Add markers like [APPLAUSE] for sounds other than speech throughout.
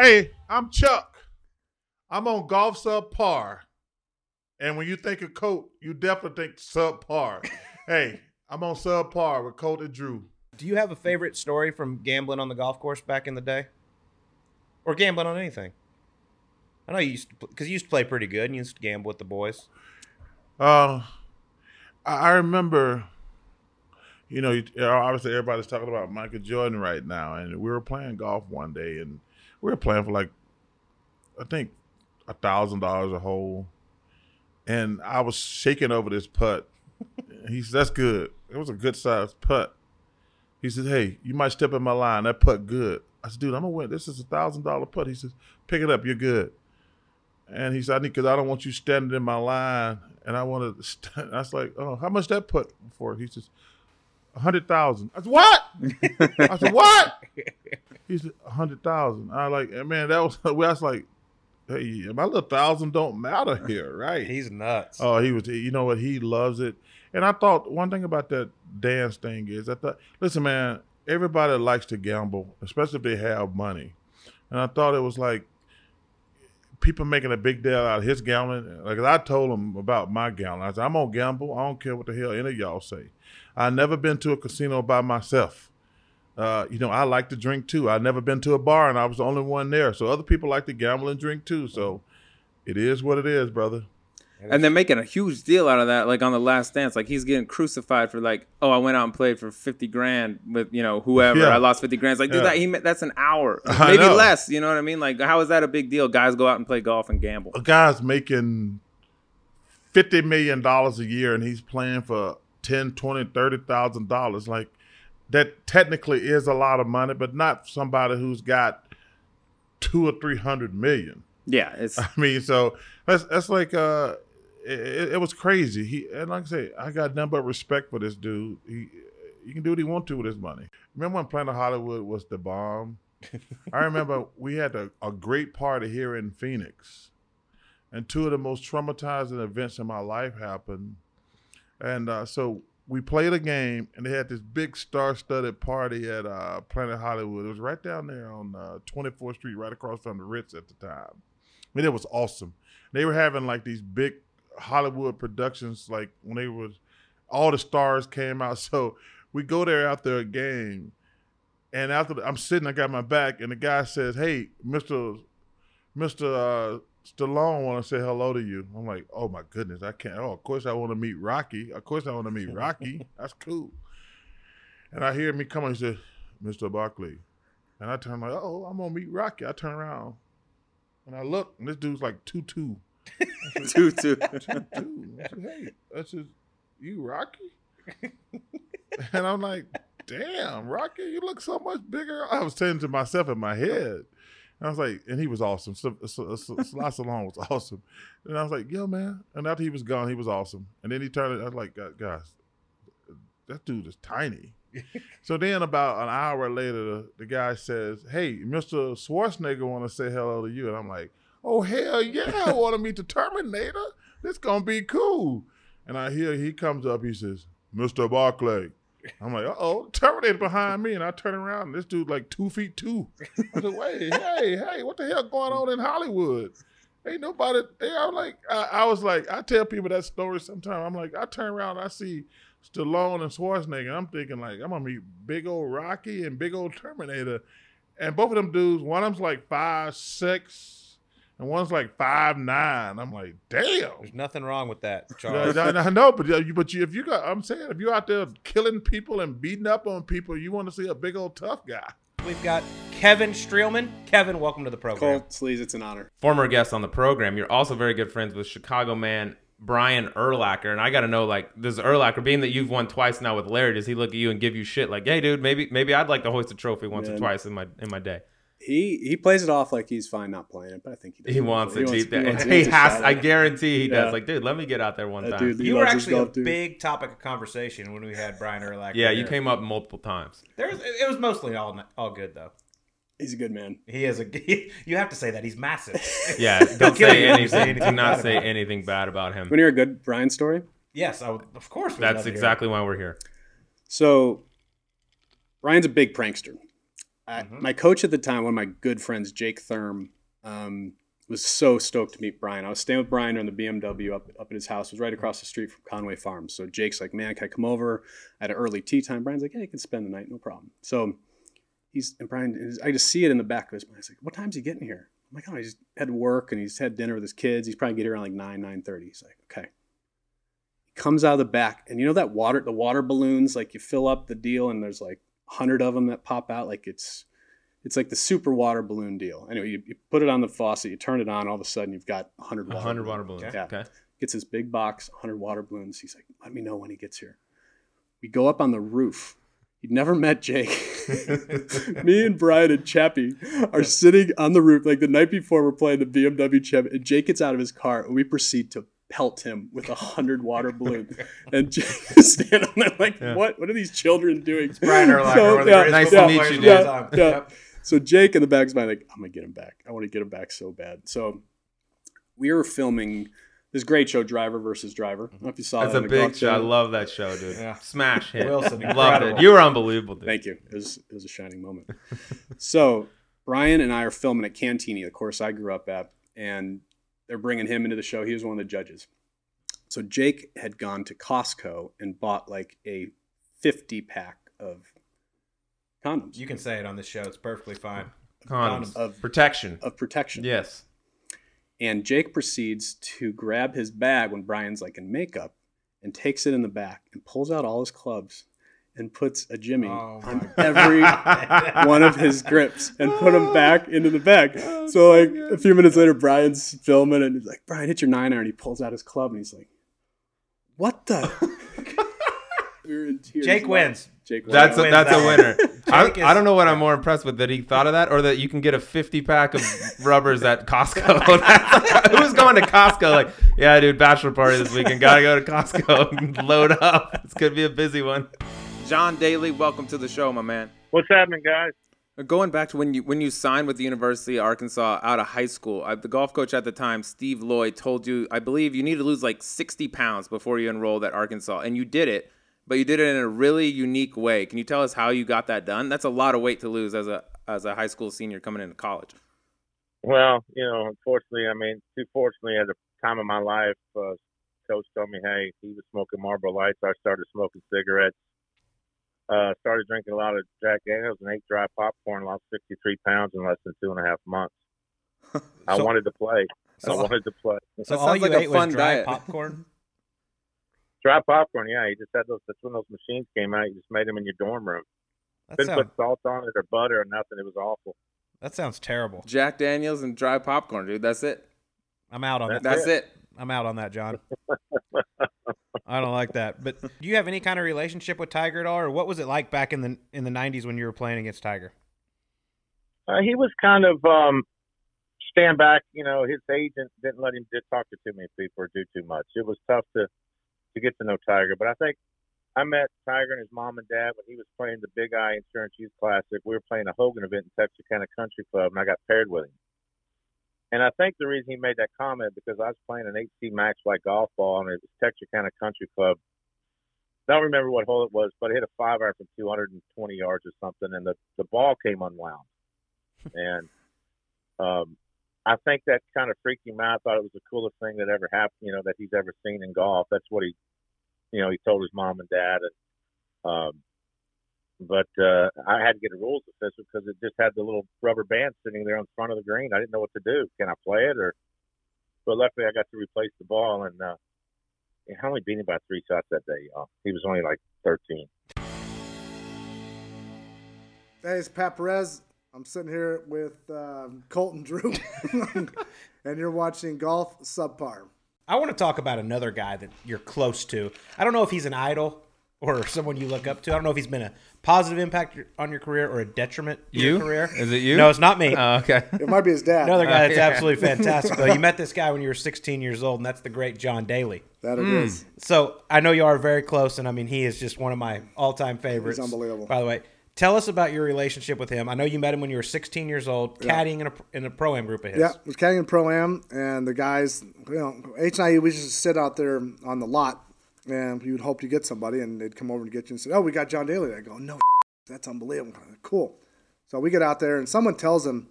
Hey, I'm Chuck. I'm on golf subpar. And when you think of Colt, you definitely think subpar. [LAUGHS] hey, I'm on subpar with Colt and Drew. Do you have a favorite story from gambling on the golf course back in the day? Or gambling on anything? I know you used to, because you used to play pretty good and you used to gamble with the boys. Uh, I I remember, you know, obviously everybody's talking about Michael Jordan right now, and we were playing golf one day, and we were playing for like, I think, a thousand dollars a hole, and I was shaking over this putt. he said, "That's good. It was a good sized putt." He said, "Hey, you might step in my line. That putt good." I said, "Dude, I'm gonna win. This is a thousand dollar putt." He says, "Pick it up. You're good." And he said, "I need because I don't want you standing in my line, and I want to." St-. I was like, "Oh, how much that put for?" He says, "A hundred thousand. I said, "What?" I said, "What?" He said, "A hundred thousand. I like, and man, that was. [LAUGHS] I was like, "Hey, my little thousand don't matter [LAUGHS] here, right?" He's nuts. Oh, he was. You know what? He loves it. And I thought one thing about that dance thing is I thought, listen, man, everybody likes to gamble, especially if they have money. And I thought it was like people making a big deal out of his gambling. Like I told him about my gambling. I said, I'm gonna gamble. I don't care what the hell any of y'all say. I never been to a casino by myself. Uh, you know, I like to drink too. I've never been to a bar and I was the only one there. So other people like to gamble and drink too. So it is what it is, brother. And they're making a huge deal out of that, like on the Last Dance. Like he's getting crucified for like, oh, I went out and played for fifty grand with you know whoever. Yeah. I lost fifty grand. It's like, dude, Yeah. that he that's an hour, [LAUGHS] I maybe know. less. You know what I mean? Like, how is that a big deal? Guys go out and play golf and gamble. a guy's making fifty million dollars a year and he's playing for ten, twenty, thirty thousand dollars. Like that technically is a lot of money, but not somebody who's got two or three hundred million. Yeah, it's [LAUGHS] I mean, so that's that's like uh, it, it was crazy. He and like I say, I got nothing but respect for this dude. He he can do what he want to with his money. Remember when Planet Hollywood was the bomb? [LAUGHS] I remember we had a, a great party here in Phoenix, and two of the most traumatizing events in my life happened. And uh, so we played a game, and they had this big star-studded party at uh, Planet Hollywood. It was right down there on uh, 24th Street, right across from the Ritz at the time. I mean, it was awesome. They were having like these big Hollywood productions, like when they was all the stars came out. [LAUGHS] So we go there after a game, and after the, I'm sitting, I got my back, and the guy says, "Hey, Mister, Mister uh, Stallone, want to say hello to you." I'm like, "Oh my goodness, I can't. Oh, of course I want to meet Rocky. Of course I want to meet Rocky. That's cool." And I hear me coming. He said, "Mister Barkley," and I turn like, "Oh, I'm gonna meet Rocky." I turn around, and I look, and this dude's like two two. two two. Dude, I said, hey, I said, you Rocky? [LAUGHS] and I'm like, damn, Rocky, you look so much bigger. I was saying to myself in my head. And I was like, and he was awesome. So, so, so, [LAUGHS] Sly Stallone was awesome. And I was like, yo, man. And after he was gone, he was awesome. And then he turned I was like, guys, that dude is tiny. [LAUGHS] so then about an hour later, the, the guy says, hey, Mr. Schwarzenegger want to say hello to you. And I'm like, oh, hell yeah, I want to meet the Terminator. This going to be cool. And I hear he comes up, he says, Mr. Barkley. [LAUGHS] I'm like, uh oh, Terminator behind me. And I turn around, and this dude like two feet two. I said, wait, [LAUGHS] hey, hey, what the hell going on in Hollywood? Ain't nobody there. I'm like, I, I was like, I tell people that story sometimes. I'm like, I turn around, I see Stallone and Schwarzenegger. I'm thinking like, I'm gonna meet big old Rocky and big old Terminator. And both of them dudes, one of them's like five six, and one's like five nine. I'm like, damn. There's nothing wrong with that, [LAUGHS] Yeah, Charles. I, I know, but you, but you, if you got, I'm saying, if you're out there killing people and beating up on people, you want to see a big old tough guy. We've got Kevin Streelman. Kevin, welcome to the program. Colt Sleaze, it's an honor. former guest on the program. You're also very good friends with Chicago man Brian Urlacher, and I got to know like does Urlacher, being that you've won twice now with Larry, does he look at you and give you shit like, hey dude, maybe maybe I'd like to hoist a trophy once or twice in my in my day. He he plays it off like he's fine not playing it, but I think he does. He wants it deep down. wants- He, wants has. I guarantee he Yeah. does. Like, dude, let me get out there one That time. dude- You were loves his actually a dude. big topic of conversation when we had Brian Urlacher. yeah, you here. came up multiple times. There was, it was mostly all all good though. He's a good man. He is a. [LAUGHS] You have to say that he's massive. [LAUGHS] Yeah, don't [LAUGHS] kill say you if you say anything. Do not bad say about him. anything bad about him. Want to hear a good Brian story? yes, I would, of course. we'd That's exactly why we're here. So, Ryan's a big prankster. I, Mhm. my coach at the time, one of my good friends, Jake Thurm, um, was so stoked to meet Brian. I was staying with Brian on the BMW up, up at his house. It was right across the street from Conway Farms. So Jake's like, man, can I come over at an early tea time? Brian's like, yeah, you can spend the night, no problem. So he's, and Brian, is- I just see it in the back of his mind. He's like, what time's he getting here? I'm like, oh, he's had work and he's had dinner with his kids. He's probably getting here around like 9, 9.30. He's like, okay. He comes out of the back and you know that water, the water balloons, like you fill up the deal and there's like hundred of them that pop out. Like it's, it's like the super water balloon deal. Anyway, you, you put it on the faucet, you turn it on, all of a sudden you've got a hundred water hundred balloons. water balloons. Yeah. Okay. Gets his big box, 100 water balloons. He's like, let me know when he gets here. We go up on the roof. He'd never met Jake. [LAUGHS] me and Brian and Chappie are sitting on the roof like the night before we're playing the BMW champ, and Jake gets out of his car and we proceed to pelt him with a hundred water balloons. [LAUGHS] And Jake is standing on there like, Yeah. what? What are these children doing? Brian Urlacher, So, one of the yeah, Nice to football meet players you, of dude. Yeah, yeah. Yep. So Jake in the back's mind like, I'm gonna get him back. I want to get him back so bad. So we were filming this great show, Driver versus Driver. Mm-hmm. I don't know if you saw That's that a big golf show. I love that show, dude. Yeah. Smash hit. Wilson, Loved incredible. it. You were unbelievable, dude. Thank you. It was it was a shining moment. so Brian and I are filming at Cantigny, the course I grew up at, and they're bringing him into the show. He was one of the judges. So Jake had gone to Costco and bought like a 50 pack of condoms You can say it on this show. It's perfectly fine. Condoms. Of- Protection. of protection. Yes. And Jake proceeds to grab his bag when Brian's like in makeup and takes it in the back and pulls out all his clubs and puts a Jimmy Oh on every one of his grips and put them back into the bag. [LAUGHS] Oh, so like a few minutes later, Brian's filming and he's like, Brian, hit your nine iron. He pulls out his club and he's like, What the? [LAUGHS] we were in tears. Jake wins. Jake wins. That's a, that's a winner. [LAUGHS] I, is- I don't know what I'm more impressed with that he thought of that or that you can get a 50 pack of rubbers at Costco. Who's going to Costco? Like, yeah, dude, bachelor party this weekend. Gotta go to Costco and load up. It's gonna be a busy one. John Daly, welcome to the show, my man. What's happening, guys? Going back to when you when you signed with the University of Arkansas out of high school, uh, the golf coach at the time, Steve Loy, told you, I believe, you need to lose like 60 pounds before you enrolled at Arkansas, and you did it, but you did it in a really unique way. Can you tell us how you got that done? That's a lot of weight to lose as a as a high school senior coming into college. Well, you know, unfortunately, I mean, too fortunately, at the time of my life, uh, coach told me, hey, he was smoking Marlboro Lights. I started smoking cigarettes. Uh, started drinking a lot of Jack Daniels and ate dry popcorn. Lost 63 pounds in less than two and a half months. [LAUGHS] I wanted to play. [LAUGHS] I wanted to play. [LAUGHS] So That all sounds you like a ate fun was dry diet. popcorn. Dry popcorn, yeah. You just had those. That's when those machines came out. You just made them in your dorm room. That Couldn't sounds put salt on it or butter or nothing. It was awful. that sounds terrible. Jack Daniels and dry popcorn, dude. That's it. I'm out on that. That's it. I'm out on that, John. I don't like that. But do you have any kind of relationship with Tiger at all, or what was it like back in the in the '90s when you were playing against Tiger? Uh, he was kind of um, stand back. You know, his agent didn't let him talk to too many people or do too much. It was tough to to get to know Tiger. But I think I met Tiger and his mom and dad when he was playing the Big I Insurance Youth Classic. We were playing a Hogan event in Texarkana Country Club, and I got paired with him. And I think the reason he made that comment because I was playing an 8C Max White golf ball, and it was Texarkana Country Club. I Don't remember what hole it was, but I hit a five iron from 220 yards or something, and the the ball came unwound [LAUGHS] and um, I think that kind of freaked him out. I thought it was the coolest thing that ever happened, you know, that he's ever seen in golf. That's what he, you know, he told his mom and dad. And um, but uh, I had to get a rules official because it just had the little rubber band sitting there on the front of the green. I didn't know what to do. Can I play it or? But luckily, I got to replace the ball, and uh, I only beat him by three shots that day. Y'all. He was only like 13. Hey, it's Pat Perez. I'm sitting here with um, Colton Drew, [LAUGHS] and you're watching Golf Subpar. I want to talk about another guy that you're close to. I don't know if he's an idol or someone you look up to. I don't know if he's been a positive impact on your career or a detriment to You? your career. Is it you? No, it's not me. Oh, okay. It might be his dad. Another guy that's [LAUGHS] yeah. absolutely fantastic. Though you met this guy when you were 16 years old, and that's the great John Daly. that it is. Hmm. So I know you are very close, and I mean he is just one of my all-time favorites. He's unbelievable. By the way, tell us about your relationship with him. I know you met him when you were 16 years old, caddying in a in a pro am group of his. Yeah, was caddying pro am, and the guys, you know, H and I, we just sit out there on the lot, and you would hope to get somebody, and they'd come over and get you and say, "Oh, we got John Daly." I go, "No, that's unbelievable, cool." So we get out there, and someone tells him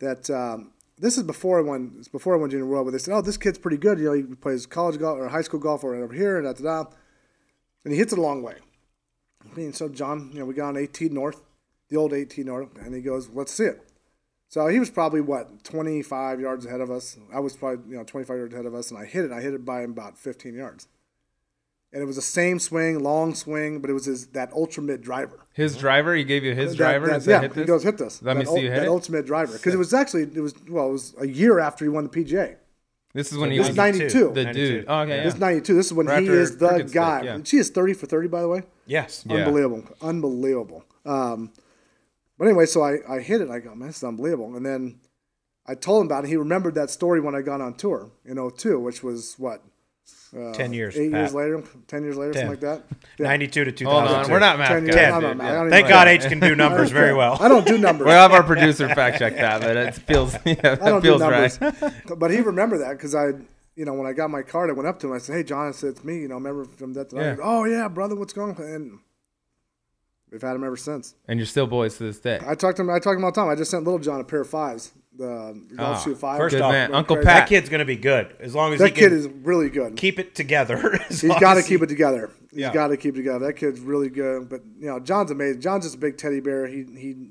that um, this is before I won. It's before I won junior world, but they said, "Oh, this kid's pretty good. You know, he plays college golf or high school golf or over here, and da da da." And he hits it a long way. I mean, so John, you know, we got on 18 North, the old 18 North, and he goes, "Let's see it." So he was probably what 25 yards ahead of us. I was probably you know 25 yards ahead of us, and I hit it. I hit it by about 15 yards, and it was the same swing, long swing, but it was his that ultra mid driver. His driver, he gave you his That- driver that- and yeah, hit he goes hit this. Let me see ul- you hit that it? ultimate driver because it was actually it was well it was a year after he won the PGA. This is when he This was is 92. the 92. dude. Oh, okay, This yeah. is 92. This is when Right he is the Cricket Stick, guy. yeah. She is 30 for 30 by the way. Yes. Yeah. Unbelievable. Unbelievable. Um, but anyway, so I, I hit it. I go, man, this is unbelievable. And then I told him about it. He remembered that story when I got on tour in 02, which was what? Uh, 10 years, Eight Pat. years later? 10 years later, 10. something like that? Yeah. 92 to two thousand. Hold on, we're not math 10 guys. I'm not dude. math. Yeah. Thank even God know. H can do numbers very well. [LAUGHS] I don't do numbers. We'll have our producer fact check that, but it feels [LAUGHS] yeah, I don't do feels numbers. right. but he remembered that because I, you know, when I got my card, I went up to him. I said, "Hey, John," I said, "It's me." You know, remember from that? Yeah. Yeah. Oh yeah, brother, what's going on? And we've had him ever since. And you're still boys to this day. I talked to him. I talked to him all the time. I just sent Little John a pair of fives, the golf Ah, shoe five. first off, man, Uncle crazy. That Pat. kid's going to be good as long as That he kid can is really good. keep it together. [LAUGHS] He's got to keep it together. He's Yeah. got to keep it together. That kid's really good. But you know, John's amazing. John's just a big teddy bear. He he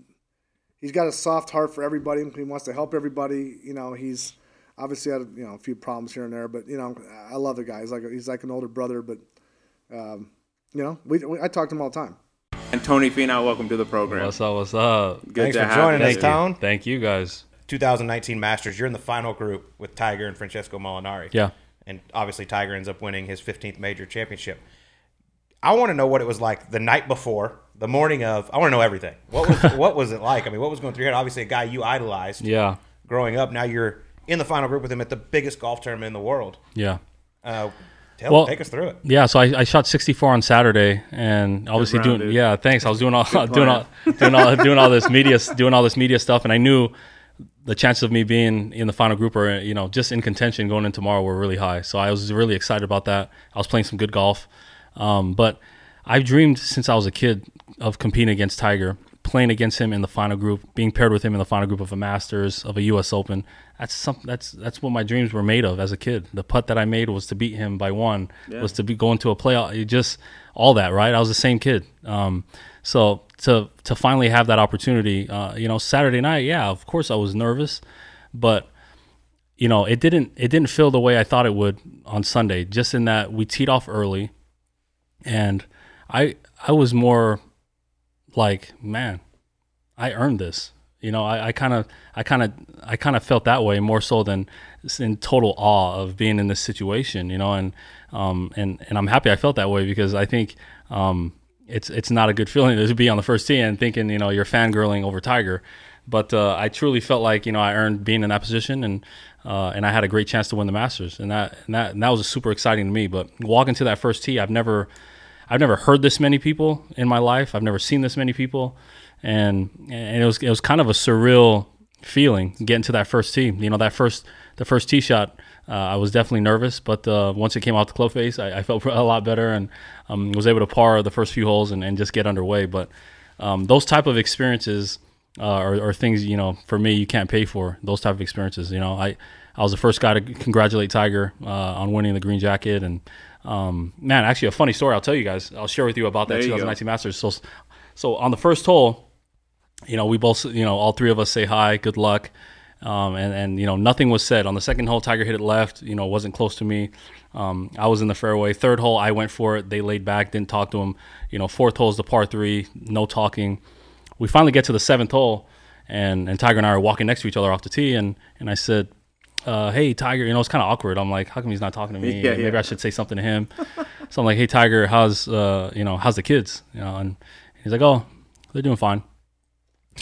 he's got a soft heart for everybody. He wants to help everybody. You know, he's obviously had you know a few problems here and there, but you know, I love the guy. He's like he's like an older brother. But um, you know, we, we I talk to him all the time. And Tony Finau, welcome to the program. What's up? What's up? Good Thanks to for have joining you. us, Tone. Thank you guys. 2019 Masters. You're in the final group with Tiger and Francesco Molinari. Yeah. And obviously, Tiger ends up winning his 15th major championship. I want to know what it was like the night before, the morning of. I want to know everything. What was [LAUGHS] what was it like? I mean, what was going through your head? Obviously, a guy you idolized Yeah. growing up. Now you're in the final group with him at the biggest golf tournament in the world. Yeah. Uh, tell, Well- take us through it. Yeah, so I, I shot 64 on Saturday, and obviously round, doing dude. yeah, thanks. I was doing all [LAUGHS] doing plan. all doing all doing all this media [LAUGHS] doing all this media stuff, and I knew the chances of me being in the final group or you know just in contention going in tomorrow were really high. So I was really excited about that. I was playing some good golf, um, but I've dreamed since I was a kid of competing against Tiger, playing against him in the final group, being paired with him in the final group of a Masters, of a U.S. Open. That's some. That's that's what my dreams were made of as a kid. The putt that I made was to beat him by one. Was to be going to a playoff. It just all that, right? I was the same kid. Um, so to to finally have that opportunity, uh, you know, Saturday night, yeah, of course I was nervous, but you know, it didn't it didn't feel the way I thought it would on Sunday. Just in that we teed off early, and I I was more like, man, I earned this. You know, I kind of I kind of I kind of felt that way more so than in total awe of being in this situation. You know, and um and and I'm happy I felt that way because I think um it's it's not a good feeling [LAUGHS] to be on the first tee and thinking you know you're fangirling over Tiger. But uh, I truly felt like you know I earned being in that position and uh, and I had a great chance to win the Masters and that and that and that was super exciting to me. But walking to that first tee, I've never I've never heard this many people in my life. I've never seen this many people, and and it was it was kind of a surreal feeling getting to that first tee. You know, that first the first tee shot. Uh, I was definitely nervous, but uh, once it came out the club face, I, I felt [LAUGHS] a lot better and um, was able to par the first few holes and, and just get underway. But um, those type of experiences uh, are, are things you know for me you can't pay for. Those type of experiences, you know, I I was the first guy to congratulate Tiger uh, on winning the green jacket and. Um, man, actually, a funny story. I'll tell you guys. I'll share with you about that There you go. 2019 Masters. So, so on the first hole, you know, we both, you know, all three of us say hi, good luck, um, and and you know, nothing was said. On the second hole, Tiger hit it left. You know, wasn't close to me. Um, I was in the fairway. Third hole, I went for it. They laid back, didn't talk to him. You know, fourth hole is the par three, no talking. We finally get to the seventh hole, and and Tiger and I are walking next to each other off the tee, and and I said, uh, "Hey, Tiger," you know, it's kind of awkward. I'm like, "How come he's not talking to me? [LAUGHS] Yeah, Maybe yeah. I should say something to him." so I'm like, "Hey, Tiger, how's uh, you know, how's the kids?" You know, and he's like, "Oh, they're doing fine."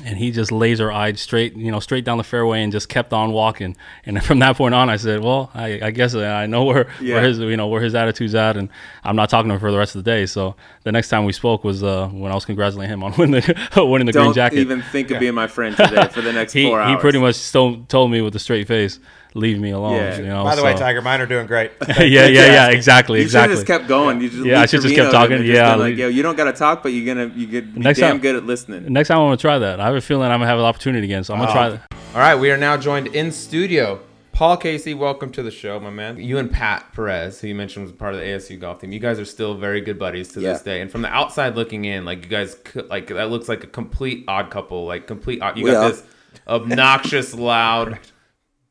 And he just laser eyed straight, you know, straight down the fairway and just kept on walking. And [LAUGHS] from that point on, I said, "Well, I, I guess I know where, Yeah. where his, you know, where his attitude's at, and I'm not talking to him for the rest of the day." So the next time we spoke was uh, when I was congratulating him on [LAUGHS] winning the, [LAUGHS] winning the green Don't jacket even think of being my friend today for the next he, four hours. he pretty much still told me with a straight face, leave me alone. Yeah. You know. By the way, Tiger, mine are doing great. [LAUGHS] yeah, yeah, yeah, [LAUGHS] exactly, You exactly. just kept going. You just Yeah, I should just kept talking. and just Yeah, like yo, you don't gotta talk, but you're gonna you get be Next damn time- good at listening. Next time I'm gonna try that. I have a feeling I'm gonna have an opportunity again, so I'm gonna try that. All right, we are now joined in studio. Paul Casey, welcome to the show, my man. You and Pat Perez, who you mentioned was part of the ASU golf team. You guys are still very good buddies to this day. And from the outside looking in, like you guys, could, like that looks like a complete odd couple. Like complete. Odd, you We got are. this obnoxious, loud, [LAUGHS]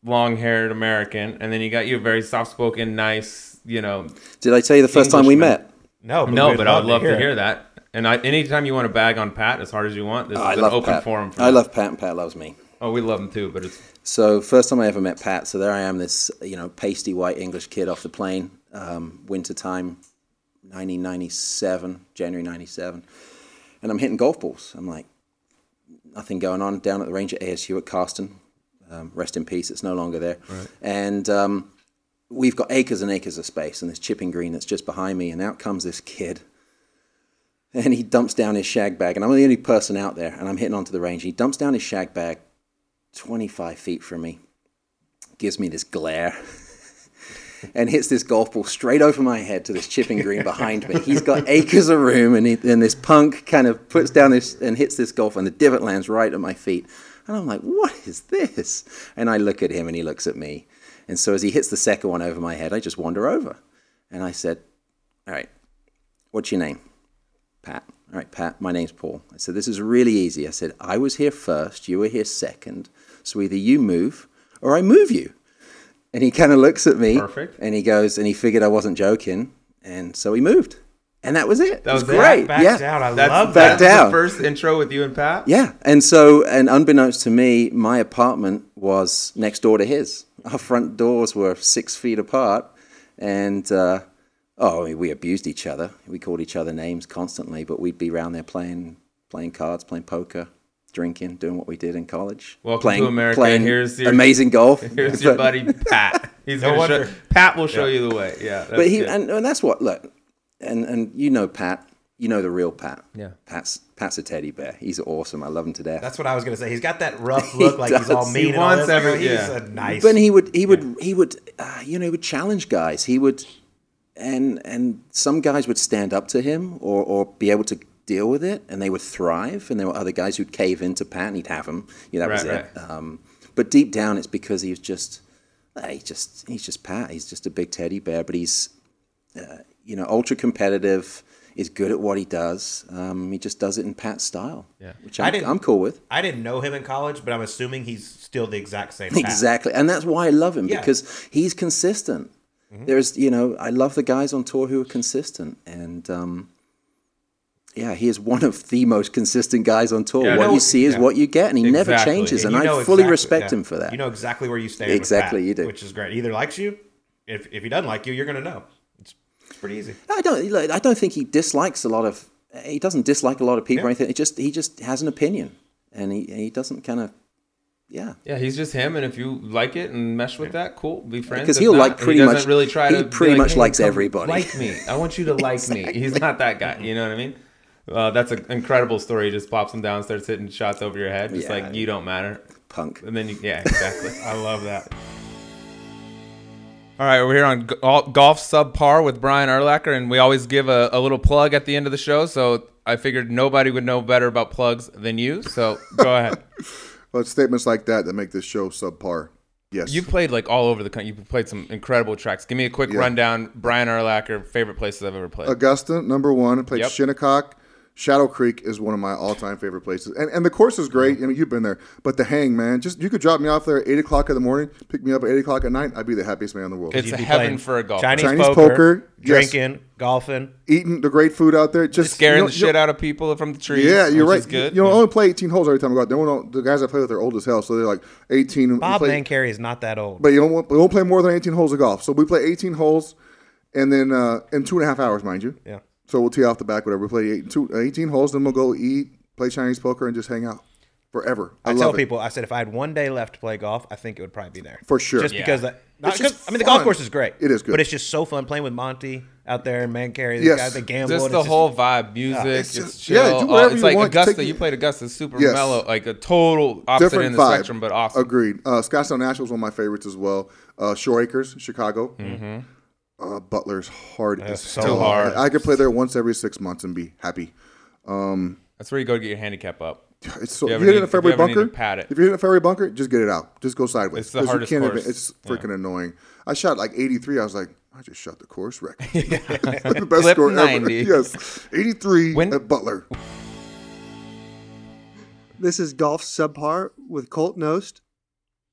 long-haired American, and then you got you a very soft-spoken, nice, you know. Did I tell you the first time we met? No, No, but I would love to it. hear that. And I, anytime you want to bag on Pat as hard as you want, this I is an love open Pat. forum. For I that. love Pat, and Pat loves me. Oh, we love him too, but it's So first time I ever met Pat, so there I am, this you know pasty white English kid off the plane, um, winter time, 1997, January 97, and I'm hitting golf balls. I'm like, nothing going on down at the range at ASU at Karsten. Um, rest in peace, it's no longer there. And um, we've got acres and acres of space, and this chipping green that's just behind me, and out comes this kid. And he dumps down his shag bag, and I'm the only person out there, and I'm hitting onto the range. He dumps down his shag bag 25 feet from me, gives me this glare, [LAUGHS] and hits this golf ball straight over my head to this chipping green behind me. He's got [LAUGHS] acres of room, and, he, and this punk kind of puts down this and hits this golf, and the divot lands right at my feet. And I'm like, what is this? And I look at him, and he looks at me. And so as he hits the second one over my head, I just wander over. And I said, all right, what's your name? Pat. All right, Pat, my name's Paul. I said, this is really easy. I said, I was here first, you were here second. So either you move or I move you. And he kind of looks at me. Perfect. And he goes, and he figured I wasn't joking. And so he moved. And that was it. That it was, was it? great. Backs yeah. down. I that's love back that. down. the first intro with you and Pat. Yeah. And so, and unbeknownst to me, my apartment was next door to his. Our front doors were six feet apart. And, uh, oh, we abused each other. We called each other names constantly, but we'd be around there playing, playing cards, playing poker, drinking, doing what we did in college. Welcome playing, to America. Playing Here's your- amazing golf. [LAUGHS] Here's [LAUGHS] your buddy Pat. He's No wonder. show, Pat will show you the way. Yeah, but he good. and, and that's what look and and you know pat you know the real pat Yeah. pat's pat's a teddy bear he's awesome i love him to death That's what I was gonna say. He's got that [LAUGHS] rough look, like he's all does. mean. He and all wants this. every- He's yeah. a nice. but he would he would he would uh, you know he would challenge guys he would and and some guys would stand up to him or or be able to deal with it and they would thrive and there were other guys who'd cave into pat and he'd have him yeah that was Right, it um, but deep down it's because he was just uh, he just he's just pat he's just a big teddy bear but he's uh, you know ultra competitive is good at what he does um, he just does it in pat's style yeah which I I'm, didn't- I'm cool with I didn't know him in college, but I'm assuming he's still the exact same. Pat. Exactly, and that's why I love him Yeah. because he's consistent. There's, you know, I love the guys on tour who are consistent, and um, yeah, he is one of the most consistent guys on tour. Yeah, what no, you see is yeah. what you get, and he never changes, And and I fully exactly- respect yeah. him for that. You know exactly where you stand. with Exactly, Pat, you do. which is great. He Either likes you, if if he doesn't like you, you're gonna know. It's, it's pretty easy. I don't, look, I don't think he dislikes a lot of. He doesn't dislike a lot of people or anything. It just he just has an opinion, and he he doesn't kind of, yeah. yeah, he's just him, and if you like it and mesh with that, cool, be friends. Because he'll not, like pretty he much- really try he to. pretty like, much "Hey, likes everybody." Like me, I want you to [LAUGHS] like me. He's not that guy. You know what I mean? Uh, that's an incredible story. He just pops him down, starts hitting shots over your head, just Yeah. like you don't matter. Punk. And then you, yeah, exactly. I love that. [LAUGHS] All right, we're here on Golf Subpar with Brian Urlacher, and we always give a, a little plug at the end of the show. So I figured nobody would know better about plugs than you. So go [LAUGHS] ahead. Well, it's statements like that that make this show subpar. Yes. You played like all over the country. You played some incredible tracks. Give me a quick Yeah. rundown. Brian Urlacher, favorite places I've ever played. Augusta, number one. I played Yep. Shinnecock. Shadow Creek is one of my all-time favorite places, and and the course is great. I mean, you've been there, but the hang, man, just you could drop me off there at eight o'clock in the morning, pick me up at eight o'clock at night. I'd be the happiest man in the world. It's You'd be heaven for a golfer. Chinese, Chinese poker, poker, yes. drinking, golfing. Eating the great food out there, just Scaring you know- the shit out of people from the trees. Yeah, you're which right. Is good. You know, I Yeah. only play 18 holes every time I go out there. We don't- The guys I play with are old as hell, so they're like 18. and Bob play- Mancarey is not that old. But you don't, we won't play more than 18 holes of golf. So we play 18 holes, and then uh, in two and a half hours, mind you. Yeah. So we'll tee off the back, whatever. We play eight, two, 18 holes, then we'll go eat, play Chinese poker, and just hang out forever. I, I, love tell it. people, I said if I had one day left to play golf, I think it would probably be there For sure. Just Yeah. because that. Not It's just 'cause- I mean, the golf course is great. It is good. but it's just so fun playing with Monty. out there in Mancary. The Yes. guys that gamble. Just the it's whole vibe, music, it's it's, just- chill. yeah, do all- whatever it's you like want. Augusta. Take- you played Augusta, super Yes. mellow, like a total opposite Different end of the vibe. spectrum, but awesome. Agreed. Uh, Scottsdale National is one of my favorites as well. Uh, Shore Acres, Chicago. Mm-hmm. Uh, Butler's hard as so hell. hard. I, I could play there once every six months and be happy. Um, That's where you go to get your handicap up. it's so, if ever you're in a if fairway ever need to bunker, pad it. if you're in a fairway bunker, just get it out. Just go sideways. It's the 'Cause you hardest can't course. even- it's freaking annoying. I shot like 83. I was like, I just shot the course record. [LAUGHS] [LAUGHS] the best Clip score 90. ever. [LAUGHS] Yes, 83 When- at Butler. This is Golf Subpar with Colt Knost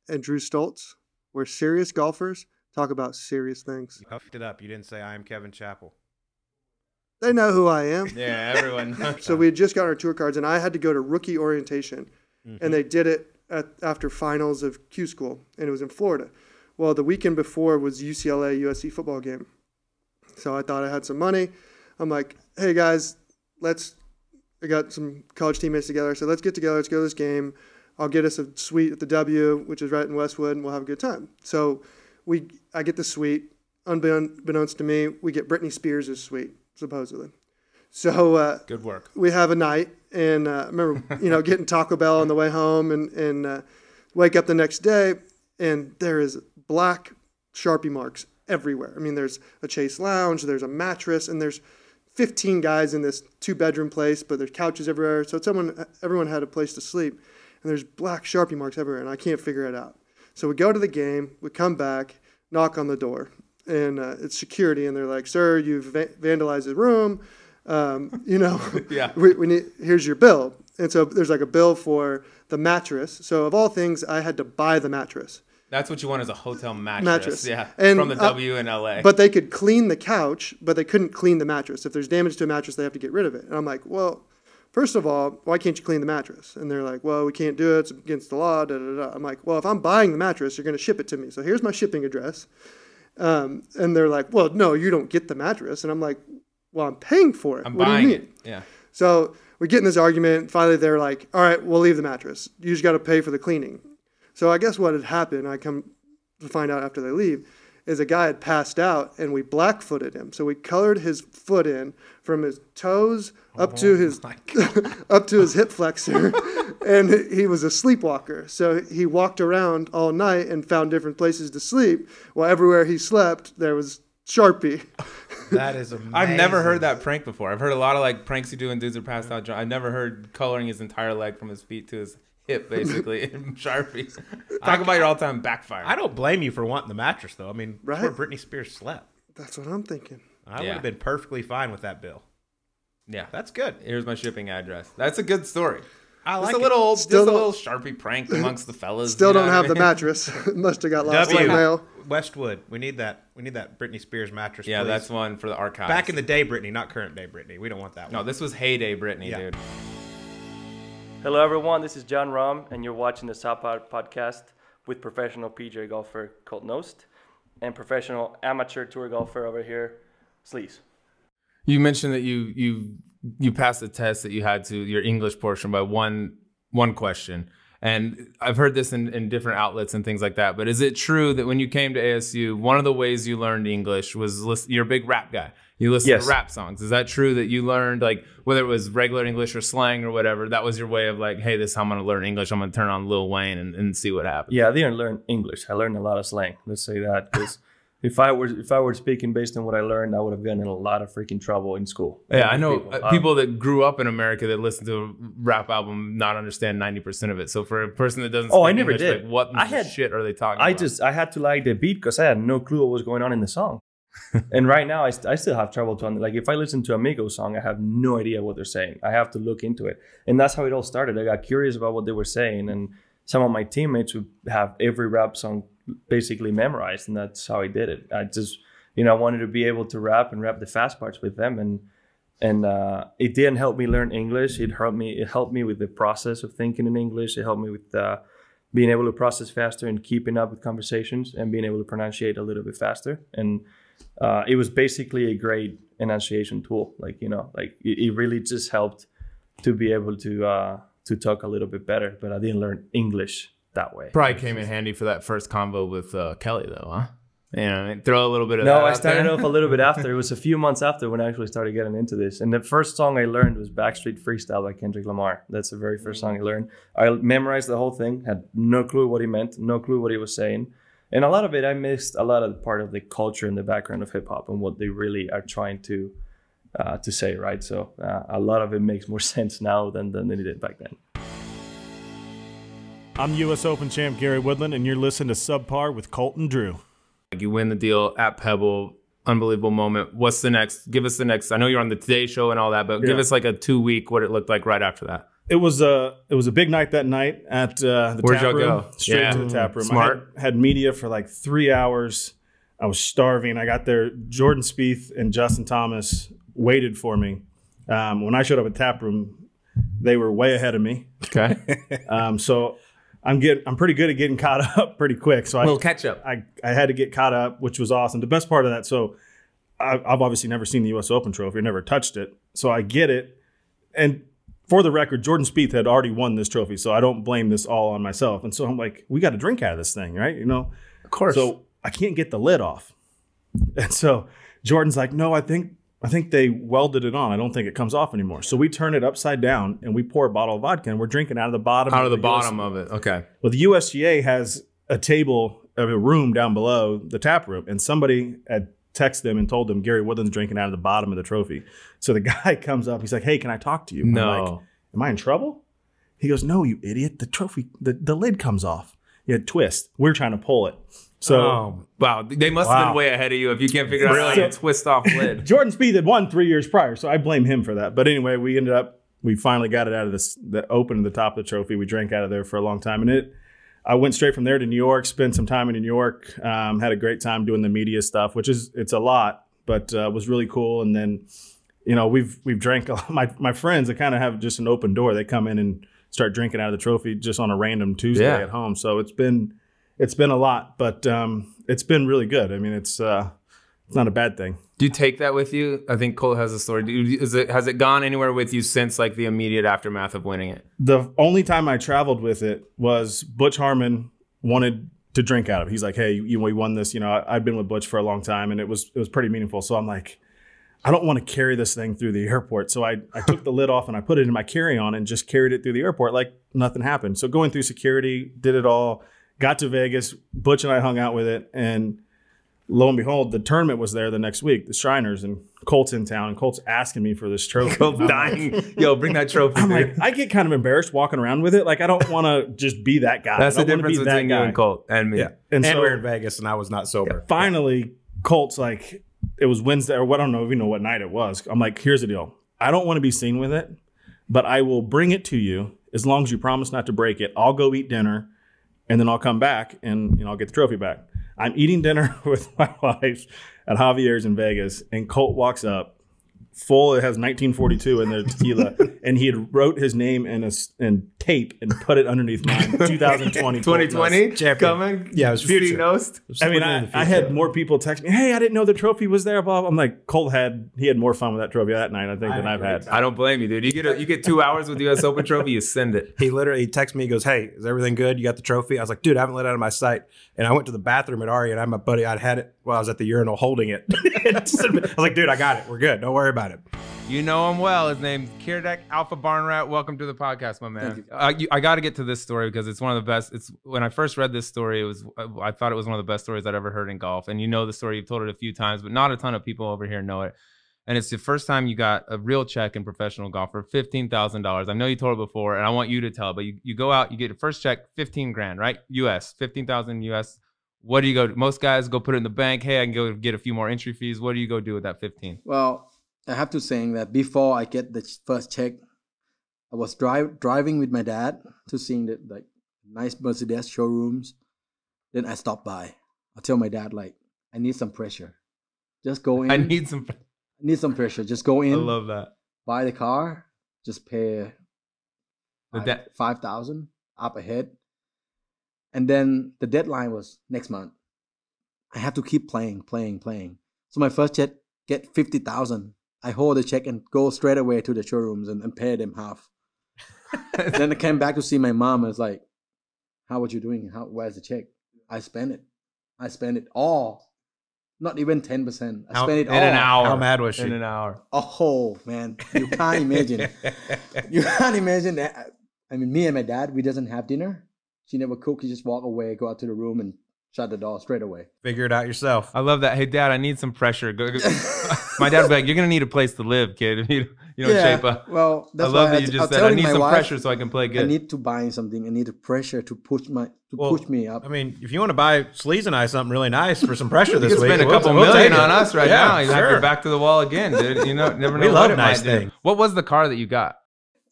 and Drew Stoltz. We're serious golfers talk about serious things. You puffed it up. You didn't say I am Kevin Chappell. They know who I am. Yeah, everyone. [LAUGHS] So we had just got our tour cards, and I had to go to rookie orientation, and mm-hmm. they did it at, after finals of Q School, and it was in Florida. Well, the weekend before was UCLA USC football game, so I thought I had some money. I'm like, hey guys, let's. I got some college teammates together. I said, let's get together. Let's go to this game. I'll get us a suite at the W, which is right in Westwood, and we'll have a good time. So we, I get the suite. Unbeknownst to me, we get Britney Spears' suite, supposedly. So uh, Good work. we have a night and uh, I remember you know getting Taco Bell on the way home and and uh, wake up the next day and there is black sharpie marks everywhere. I mean, there's a Chase Lounge, there's a mattress, and there's 15 guys in this two bedroom place, but there's couches everywhere. So someone everyone had a place to sleep, and there's black sharpie marks everywhere, and I can't figure it out. So we go to the game, we come back, knock on the door, and uh, it's security, and they're like, "Sir, you've va- vandalized the room." Um, you know, [LAUGHS] Yeah. [LAUGHS] we, we need here's your bill and so there's like a bill for the mattress so of all things i had to buy the mattress That's what you want is a hotel mattress. Mattress. Yeah, And, from the uh, W in LA. but they could clean the couch but they couldn't clean the mattress if there's damage to a mattress they have to get rid of it and i'm like well first of all why can't you clean the mattress and they're like well we can't do it it's against the law da, da, da. i'm like well if i'm buying the mattress you're going to ship it to me so here's my shipping address um, and they're like well no you don't get the mattress and i'm like well i'm paying for it I'm what buying do you mean it. Yeah. So we get in this argument. Finally, they're like, "All right, we'll leave the mattress. You just got to pay for the cleaning." So I guess what had happened, I come to find out after they leave, is a guy had passed out, and we black-footed him. So we colored his foot in from his toes up to oh his [LAUGHS] up to his hip flexor, [LAUGHS] and he was a sleepwalker. So he walked around all night and found different places to sleep. Well, everywhere he slept, there was Sharpie. [LAUGHS] That is amazing. I've never heard that prank before. I've heard a lot of like pranks you do when dudes are passed out. drunk. I've never heard coloring his entire leg from his feet to his hip, basically, [LAUGHS] in Sharpie. Talk about your all-time backfire. I don't blame you for wanting the mattress, though. I mean, Right. where Britney Spears slept. That's what I'm thinking. I would have been perfectly fine with that bill. yeah, That's good. here's my shipping address. That's a good story. I Just like a it. little, Still just a little Sharpie prank [LAUGHS] amongst the fellas. Still don't what I have the mattress. [LAUGHS] Must have got lost in the mail. Westwood. We need that. We need that Britney Spears mattress. Yeah, please. that's one for the archives. back in the day, Britney, not current day, Britney. We don't want that no, this was heyday Britney, Yeah. dude. Hello, everyone. This is Jon Rahm, and you're watching the Subpar podcast with professional PJ golfer Colt Knost and professional amateur tour golfer over here, Sleaze. You mentioned that you you you passed the test that you had to your English portion by one one question. And I've heard this in, in different outlets and things like that. But is it true that when you came to ASU, one of the ways you learned English was listen, you're a big rap guy. You listen Yes. to rap songs. Is that true that you learned like whether it was regular English or slang or whatever? That was your way of like, hey, this is how I'm gonna learn English. I'm gonna turn on Lil Wayne and, and see what happens. Yeah, I didn't learn English. I learned a lot of slang. Let's say that because [LAUGHS] if I were if I were speaking based on what I learned, I would have gotten in a lot of freaking trouble in school. Yeah, I know People, uh, people that grew up in America that listen to a rap album not understand ninety percent of it. So for a person that doesn't, Oh, speak I never English, did. Like, what I had- shit are they talking I about? just I had to like the beat because I had no clue what was going on in the song. And right now I, st- I still have trouble to under- like if I listen to a Migos song, I have no idea what they're saying. I have to look into it, and that's how it all started. I got curious about what they were saying, and some of my teammates would have every rap song basically memorized, and that's how I did it. I just you know I wanted to be able to rap and rap the fast parts with them, and and uh, it didn't help me learn English. It helped me. It helped me with the process of thinking in English. It helped me with uh, being able to process faster and keeping up with conversations and being able to pronunciate a little bit faster. And uh, it was basically a great enunciation tool. Like you know, like it, it really just helped to be able to uh, to talk a little bit better. But I didn't learn English that way. Probably came in handy for that first convo with uh, Kelly, though, huh? You know, throw a little bit of No, I started off a little bit [LAUGHS] after. It was a few months after when I actually started getting into this. And the first song I learned was Backseat Freestyle by Kendrick Lamar. That's the very first song I learned. I memorized the whole thing, had no clue what he meant, no clue what he was saying. And a lot of it, I missed a lot of part of the culture and the background of hip hop and what they really are trying to uh, to say, right? So uh, a lot of it makes more [LAUGHS] sense now than, than it did back then. I'm U.S. Open champ Gary Woodland, and you're listening to Subpar with Colton Drew. Like you win the deal at Pebble, unbelievable moment. What's the next? Give us the next. I know you're on the Today Show and all that, but give us like a two week what it looked like right after that. It was a it was a big night that night at uh, the Where'd tap y'all room. go? Straight Yeah. to the tap room. Smart. I had, had media for like three hours. I was starving. I got there. Jordan Spieth and Justin Thomas waited for me. Um, when I showed up at tap room, they were way ahead of me. Okay. [LAUGHS] um, so I'm getting I'm pretty good at getting caught [LAUGHS] up pretty quick. So I Little catch up. I, I had to get caught up, which was awesome. The best part of that, so I, I've obviously never seen the U.S. Open trophy, never touched it, so I get it. And for the record, Jordan Spieth had already won this trophy, so I don't blame this all on myself. And so I'm like, we got to drink out of this thing, right? You know, of course. So I can't get the lid off, [LAUGHS] and so Jordan's like, no, I think I think they welded it on. I don't think it comes off anymore. So we turn it upside down and we pour a bottle of vodka and we're drinking out of the bottom Out of the US bottom of it. Okay. well, the USGA has a table of a room down below the tap room, and somebody had texted them and told them Gary Woodland's drinking out of the bottom of the trophy. So the [LAUGHS] guy comes up, he's like, "Hey, can I talk to you?" I'm No. like, "Am I in trouble?" He goes, "No, you idiot! The trophy, the, the lid comes off. You had twist. We're trying to pull it." So oh, wow, they must have been way ahead of you if you can't figure out how to twist off lid. [LAUGHS] Jordan Spieth had won three years prior, so I blame him for that. But anyway, we ended up we finally got it out of this the open the top of the trophy. We drank out of there for a long time, and it. I went straight from there to New York, spent some time in New York, um, had a great time doing the media stuff, which is it's a lot, but uh, was really cool. And then, you know, we've we've drank a lot. [LAUGHS] my my friends. They kind of have just an open door. They come in and start drinking out of the trophy just on a random Tuesday Yeah. at home. So it's been it's been a lot, but um, it's been really good. I mean, it's uh, it's not a bad thing. Do you take that with you? I think Cole has a story. You, is it has it gone anywhere with you since like the immediate aftermath of winning it? the only time I traveled with it was Butch Harmon wanted to drink out of it. He's like, "Hey, you, we won this. You know, I, I've been with Butch for a long time, and it was it was pretty meaningful." So I'm like, I don't want to carry this thing through the airport. So I I took the lid off and I put it in my carry on and just carried it through the airport like nothing happened. So going through security, did it all. Got to Vegas. Butch and I hung out with it, and lo and behold, the tournament was there the next week. The Shriners and Colt's in town, and Colt's asking me for this trophy. Colt's And I'm like- dying. [LAUGHS] Yo, bring that trophy. I'm dude. like, I get kind of embarrassed walking around with it. Like, I don't want to just be that guy. That's I the don't wanna difference be that between you guy. and Colt and me. Yeah. And And, so- we were in Vegas, and I was not sober. Finally, Colt's like, it was Wednesday, or what? I don't know if you know what night it was. I'm like, here's the deal. I don't want to be seen with it, but I will bring it to you as long as you promise not to break it. I'll go eat dinner, and then I'll come back and you know I'll get the trophy back. I'm eating dinner [LAUGHS] with my wife at Javier's in Vegas, and Colt walks up. Full, it has 1942 in the tequila, [LAUGHS] and he had wrote his name in a in tape and put it underneath mine. [LAUGHS] 2020, 2020 coming. Yeah, it was future. Knost. I mean, I, I had more people text me, "Hey, I didn't know the trophy was there." Blah. blah. I'm like, Colt had he had more fun with that trophy that night, I think, than I've had. I don't blame you, dude. You get a, you get two hours with the U.S. Open trophy, you send it. He literally texted me. He goes, "Hey, is everything good? You got the trophy?" I was like, "Dude, I haven't let it out of my sight." And I went to the bathroom at Ari, and I had my buddy. I'd had it while I was at the urinal holding it. [LAUGHS] I was like, "Dude, I got it. We're good. Don't worry about it." You know him well. His name's Kirdek Alpha Barn Rat. Welcome to the podcast, my man. Uh, you, I got to get to this story because it's one of the best. It's when I first read this story, it was I thought it was one of the best stories I'd ever heard in golf. And you know the story. You've told it a few times, but not a ton of people over here know it. And it's the first time you got a real check in professional golf for fifteen thousand dollars. I know you told it before, and I want you to tell. It, but you, you go out, you get your first check, fifteen grand, right? U.S. fifteen thousand U.S. What do you go? Most guys go put it in the bank. Hey, I can go get a few more entry fees. What do you go do with that fifteen? Well, I have to say that before I get the first check, I was drive, driving with my dad to seeing the like nice Mercedes showrooms. Then I stopped by. I tell my dad like, I need some pressure. Just go [LAUGHS] in. I need some. I need some pressure. Just go in. I love that. buy the car. Just pay The five- de- five thousand up ahead, and then the deadline was next month. I have to keep playing, playing, playing. So my first check get fifty thousand. I hold the check and go straight away to the showrooms and, and pay them half. [LAUGHS] then I came back to see my mom and it's like, "How are you doing? How where's the check? I spent it. I spent it all Not even ten percent. I How- spent it in all. an hour. How mad was she? In an hour. Oh man, you can't imagine. [LAUGHS] you can't imagine that. I mean, me and my dad, we doesn't have dinner. She never cook. She just walk away, go out to the room, and shut the door straight away. Figure it out yourself. I love that. Hey, Dad, I need some pressure. Go, go- [LAUGHS] My dad would be like, "You're gonna need a place to live, kid. If [LAUGHS] you, you don't Yeah, shape up." Well, I love why that you just I'm said, "I need some wife, pressure so I can play good." I need to buy something. I need the pressure to push my to Well, push me up. I mean, if you want to buy Sleaze and I something really nice for some pressure [LAUGHS] this could week, spend a we'll- couple we'll million take it. on us right Yeah, now. You have sure. your back to the wall again, dude. You know, never know We love it nice might do. things. What was the car that you got?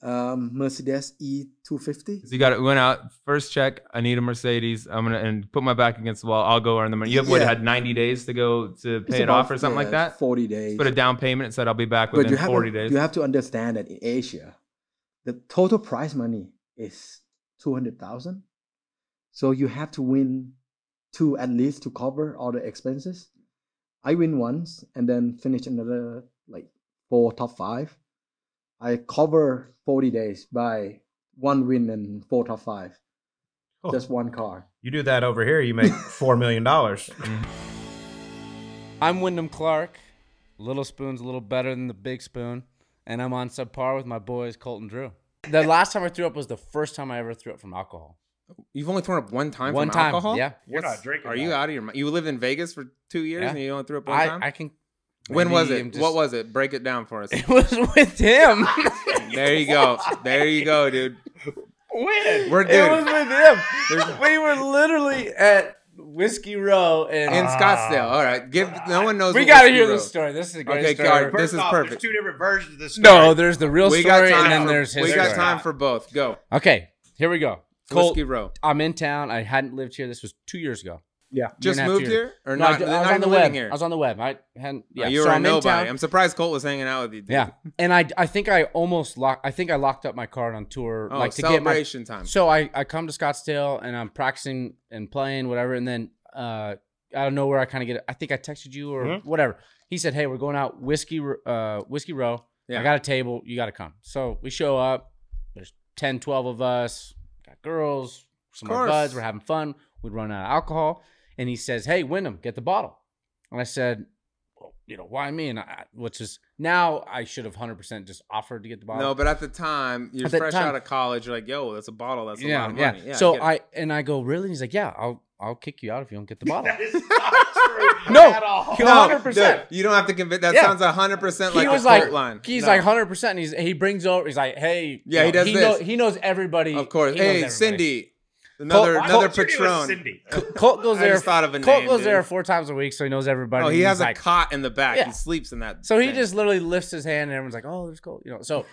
Um, Mercedes E two fifty. So you got it. Went out first check. I need a Mercedes. I'm gonna and put my back against the wall. I'll go earn the money. You have what? Yeah. Had 90 days to go to It's pay it about, off or something like that. Forty days. Put a down payment and said I'll be back But within you have 40 days. you have to understand that in Asia, the total prize money is two hundred thousand. So you have to win two at least to cover all the expenses. I win once and then finish another like four top five. I cover forty days by one win and four top five. Oh. Just one car. You do that over here, you make [LAUGHS] four million dollars. I'm Wyndham Clark. Little Spoon's a little better than the Big Spoon, and I'm on subpar with my boys Colton Drew. The last time I threw up was the first time I ever threw up from alcohol. You've only thrown up one time One from time, alcohol? yeah. You're What's- not drinking Are you out of your mind? You lived in Vegas for two years Yeah. and you only threw up one I, time? I can. When was it? Just- What was it? Break it down for us. [LAUGHS] It was with him. [LAUGHS] there you go. There you go, dude. When? We're dude. It was with him. [LAUGHS] we were literally at Whiskey Row and in ah. Scottsdale. All right. Give no one knows. We gotta hear Row- this story. This is a great okay, story. all right, this is off, perfect. There's two different versions of this. Story. No, there's the real we story, and then for, there's his We got story. time for both. Go. Okay, here we go. Colt, Whiskey Row. I'm in town. I hadn't lived here. This was two years ago. Yeah. Just Year and a half, moved two here? Or No, not- I, not I was on the web. here? I was on the web. I hadn't. Yeah, Yeah, you so were a I'm nobody. town. I'm surprised Colt was hanging out with you. Dude. Yeah, and I I think I almost locked. I think I locked up my card on tour, Oh, like to celebration get my time. So I I come to Scottsdale and I'm practicing and playing whatever, and then uh out of nowhere I kind of get. I think I texted you or Mm-hmm. whatever. He said, "Hey, we're going out whiskey uh whiskey row. Yeah. I got a table. You got to come." So we show up. There's 10, 12 of us. Got girls, some more course. buds. We're having fun. We'd run out of alcohol, and he says, "Hey, Wyndham, get the bottle." And I said, well, "You know, why me?" And I, which is now I should have hundred percent just offered to get the bottle. No, but at the time, you're At fresh time- out of college. You're like, yo, that's a bottle. That's a yeah, lot of yeah. money. Yeah. so get it. I and I go, really? And he's like, yeah, I'll I'll kick you out if you don't get the [LAUGHS] bottle. [LAUGHS] [LAUGHS] no, at all. 100%. dude, you don't have to convince. That Yeah. sounds hundred percent like he was a like, Colt line. he's No. like hundred percent. He's he brings over. He's like, hey, Yeah, you he does he this. Know, he knows everybody. Of course. He Hey. Cindy, another Colt- another Colt- patron. [LAUGHS] Colt goes there. just thought of a Colt name, goes dude. there four times a week, so he knows everybody. Oh, he He's has like, a cot in the back. Yeah. He sleeps in that. So he thing. just literally lifts his hand, and everyone's like, "Oh, there's Colt," you know. So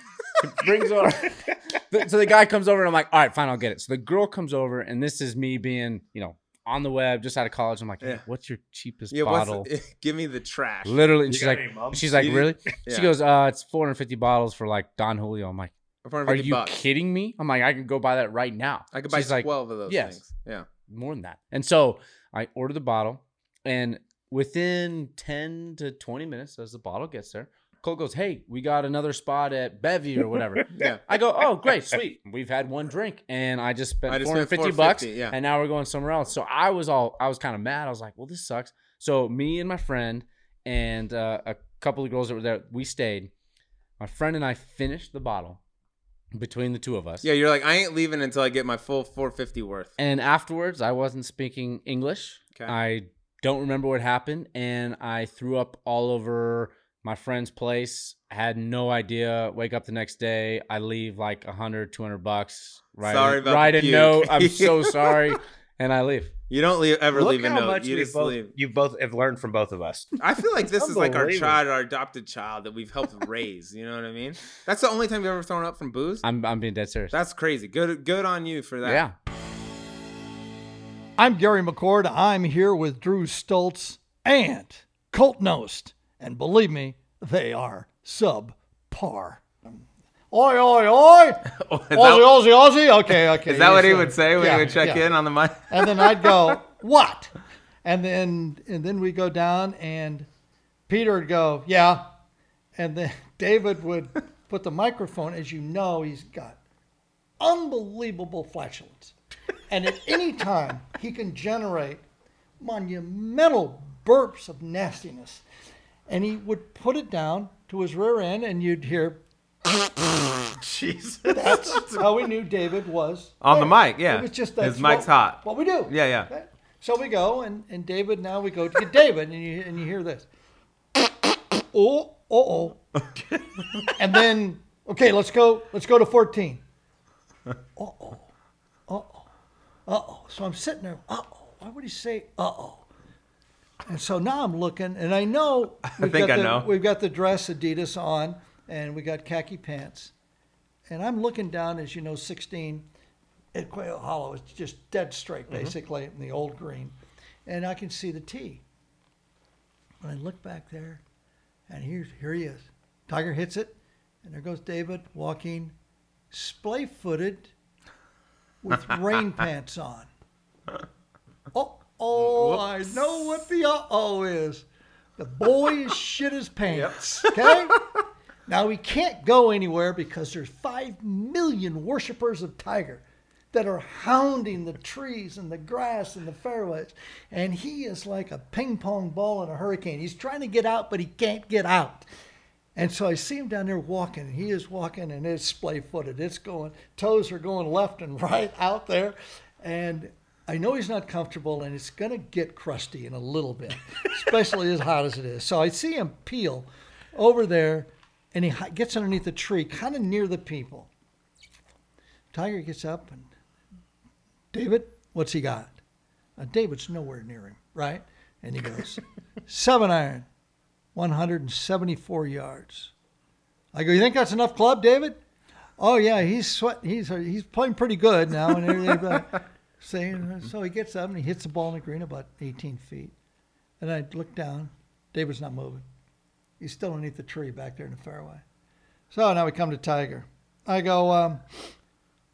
he brings over. [LAUGHS] so the guy comes over, and I'm like, "All right, fine, I'll get it." So the girl comes over, and this is me being, you know, on the web, just out of college. I'm like, hey, Yeah. "What's your cheapest Yeah, what's bottle?" [LAUGHS] give me the trash. Literally, and You she's like, any, "She's like, really?" did- She goes, "Uh, it's 450 bottles for like Don Julio." I'm like, "Are you bucks. kidding me?" I'm like, "I can go buy that right now." I could buy She's like, 12 of those yes, things. Yeah. more than that. And so I order the bottle, and within 10 to 20 minutes, as the bottle gets there, Cole goes, Hey, we got another spot at Bevy or whatever. [LAUGHS] Yeah. I go, Oh, great, sweet. We've had one drink, and I just spent I just spent 450 bucks, yeah. and now we're going somewhere else. So I was all, I was kind of mad. I was like, Well, this sucks. So me and my friend and uh, a couple of girls that were there, we stayed. My friend and I finished the bottle between the two of us. Yeah, you're like, I ain't leaving until I get my full 450 worth. And afterwards, I wasn't speaking English. Okay. I don't remember what happened, and I threw up all over my friend's place. Had no idea. Wake up the next day, I leave like 100, 200 bucks. Write, Sorry about write a puke. note. I'm [LAUGHS] so sorry, and I leave. You don't leave, ever Look leave a how note. much you we've just both, leave. you both have learned from both of us. [LAUGHS] I feel like this is like our child, our adopted child that we've helped raise. You know what I mean? That's the only time you've ever thrown up from booze. I'm I'm being dead serious. That's crazy. Good, good on you for that. Yeah. I'm Gary McCord. I'm here with Drew Stoltz and Colt Knost. And believe me, they are subpar. Oi, oi, oi! Aussie, Aussie, Aussie. Okay, okay. [LAUGHS] Is that what he would say when yeah, he would check yeah. in on the mic? And then I'd go, [LAUGHS] what? And then and then we go down, and Peter would go, yeah. And then [LAUGHS] David would put the microphone. As you know, he's got unbelievable flatulence, and at any time he can generate monumental burps of nastiness. And he would put it down to his rear end, and you'd hear. [LAUGHS] Jesus. That's how we knew David was On the mic, yeah. It was just His mic's what, hot. What we do. Yeah, yeah. Okay? So we go, and, and David. Now we go to get David, and you and you hear this. [COUGHS] Oh, oh, oh. [LAUGHS] and then okay, let's go. Let's go to fourteen. [LAUGHS] Uh oh, uh oh, uh oh. So I'm sitting there. Uh oh. Why would he say uh oh? And so now I'm looking, and I know we've think got I the, know. we've got the dress Adidas on, and we got khaki pants, and I'm looking down, as you know, 16 at Quail Hollow. It's just dead straight, Mm-hmm. basically, in the old green, and I can see the tee. And I look back there, and here's here he is. Tiger hits it, and there goes David walking, splay-footed, with [LAUGHS] rain pants on. [LAUGHS] Oh, oh, I know what the uh oh is. The boy has shit his pants. Okay? [LAUGHS] now he can't go anywhere because there's five million worshipers of Tiger that are hounding the trees and the grass and the fairways. And he is like a ping pong ball in a hurricane. He's trying to get out, but he can't get out. And so I see him down there walking. He is walking and it's splay footed. It's going, toes are going left and right out there. And I know he's not comfortable and it's going to get crusty in a little bit, especially as hot as it is. So I see him peel over there and he gets underneath the tree, kind of near the people. Tiger gets up and, David, what's he got? Now, David's nowhere near him, right? And he goes, [LAUGHS] seven iron, 174 yards. I go, you think that's enough club, David? Oh yeah, he's sweat. He's uh, he's playing pretty good now and everything. But [LAUGHS] saying so, he gets up and he hits the ball in the green about 18 feet, and I look down. David's not moving. He's still underneath the tree back there in the fairway. So now we come to Tiger. I go, um,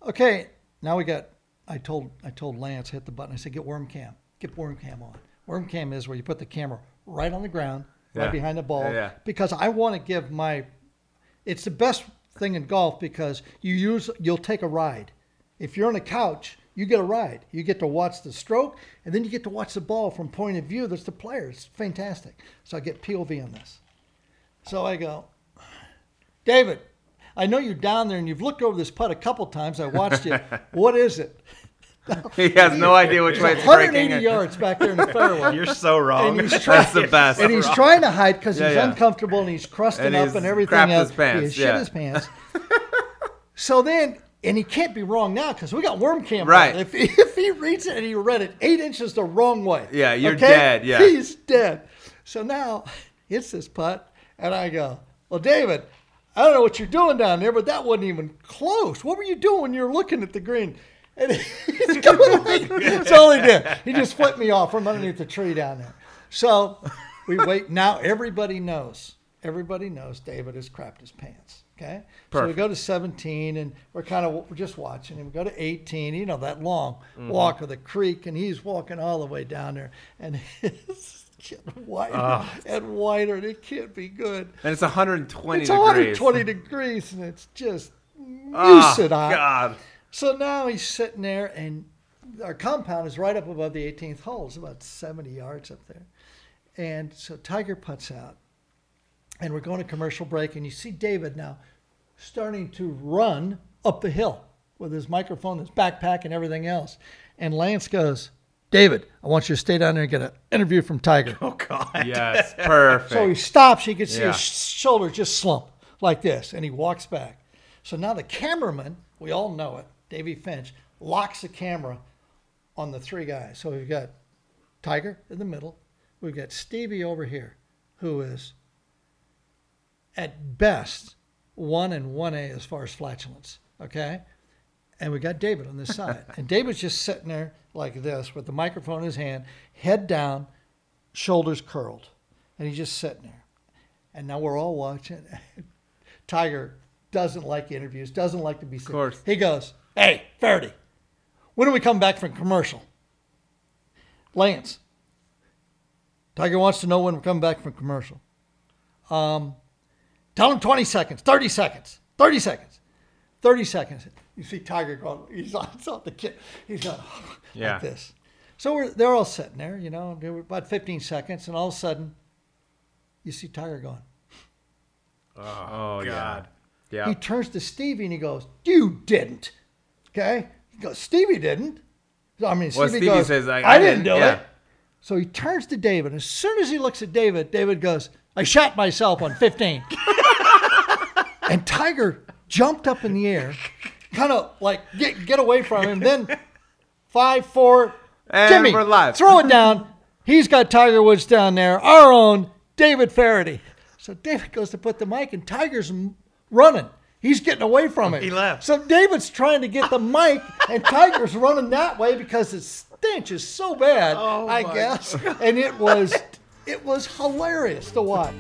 okay. Now we got. I told I told Lance hit the button. I said get worm cam. Get worm cam on. Worm cam is where you put the camera right on the ground, right behind the ball, Yeah, yeah. because I want to give my. It's the best thing in golf because you use you'll take a ride. If you're on a couch, you get a ride. You get to watch the stroke, and then you get to watch the ball from point of view that's the player. It's fantastic. So I get POV on this. So I go, David, I know you're down there and you've looked over this putt a couple times. I watched you. [LAUGHS] what is it? [LAUGHS] He has no idea which way it's 180 breaking. yards back there in the fairway. [LAUGHS] You're so wrong. And he's try- That's the best. And he's trying to hide because Yeah, he's yeah. uncomfortable and he's crusting And up he's and everything else. his pants, He has shit his pants. so then, and he can't be wrong now because we got worm cam. Right. If, if he reads it and he read it eight inches the wrong way. Yeah, you're okay? dead, yeah. He's dead. So now it's this putt, and I go, well, David, I don't know what you're doing down there, but that wasn't even close. What were you doing when you were looking at the green? And [LAUGHS] he's going that's all he did. He just flipped me off from underneath the tree down there. So we wait. Now everybody knows. Everybody knows David has crapped his pants. Okay. So we go to 17 and we're kind of we're just watching him. We go to 18, you know, that long Mhm. walk of the creek, and he's walking all the way down there. And [LAUGHS] it's wider Ah. and wider, and it can't be good. And it's 120 It's degrees. 120 degrees, and it's just Oh, lucid hot. God. So now he's sitting there, and our compound is right up above the 18th hole. It's about 70 yards up there. And so Tiger puts out, and we're going to commercial break, and you see David now starting to run up the hill with his microphone, his backpack, and everything else. And Lance goes, David, I want you to stay down there and get an interview from Tiger. [LAUGHS] Oh, God. Yes, [LAUGHS] perfect. So he stops. You can see Yeah. his shoulders just slump like this, and he walks back. So now the cameraman, we all know it, Davey Finch, locks the camera on the three guys. So we've got Tiger in the middle. We've got Stevie over here, who is at best one and one A as far as flatulence. Okay. And we got David on this side. [LAUGHS] and David's just sitting there like this with the microphone in his hand, head down, shoulders curled. And he's just sitting there. And now we're all watching. [LAUGHS] Tiger doesn't like interviews, doesn't like to be seen. course. He goes, Hey, Feherty, when do we come back from commercial? Lance, Tiger wants to know when we're coming back from commercial. Um, tell him 20 seconds, 30 seconds, 30 seconds, 30 seconds. You see Tiger going, he's on, it's on the kid. He's going oh, Yeah. like this. So we're, they're all sitting there, you know, about 15 seconds, and all of a sudden, you see Tiger going. Oh, oh God. Yeah. He turns to Stevie and he goes, "You didn't." Okay. He goes, "Stevie didn't." I mean, Well, Stevie, Stevie goes, says, "I- "I, I didn't, didn't," do yeah. it." So he turns to David. As soon as he looks at David, David goes, "I shot myself on 15." [LAUGHS] and Tiger jumped up in the air, kind of like get get away from him. Then five, four, And Jimmy, we're live. throw it down. He's got Tiger Woods down there. Our own David Feherty. So David goes to put the mic, and Tiger's running. He's getting away from it. He left. So David's trying to get the mic, and Tiger's running that way because the stench is so bad. Oh I my guess, and it was it was hilarious to watch.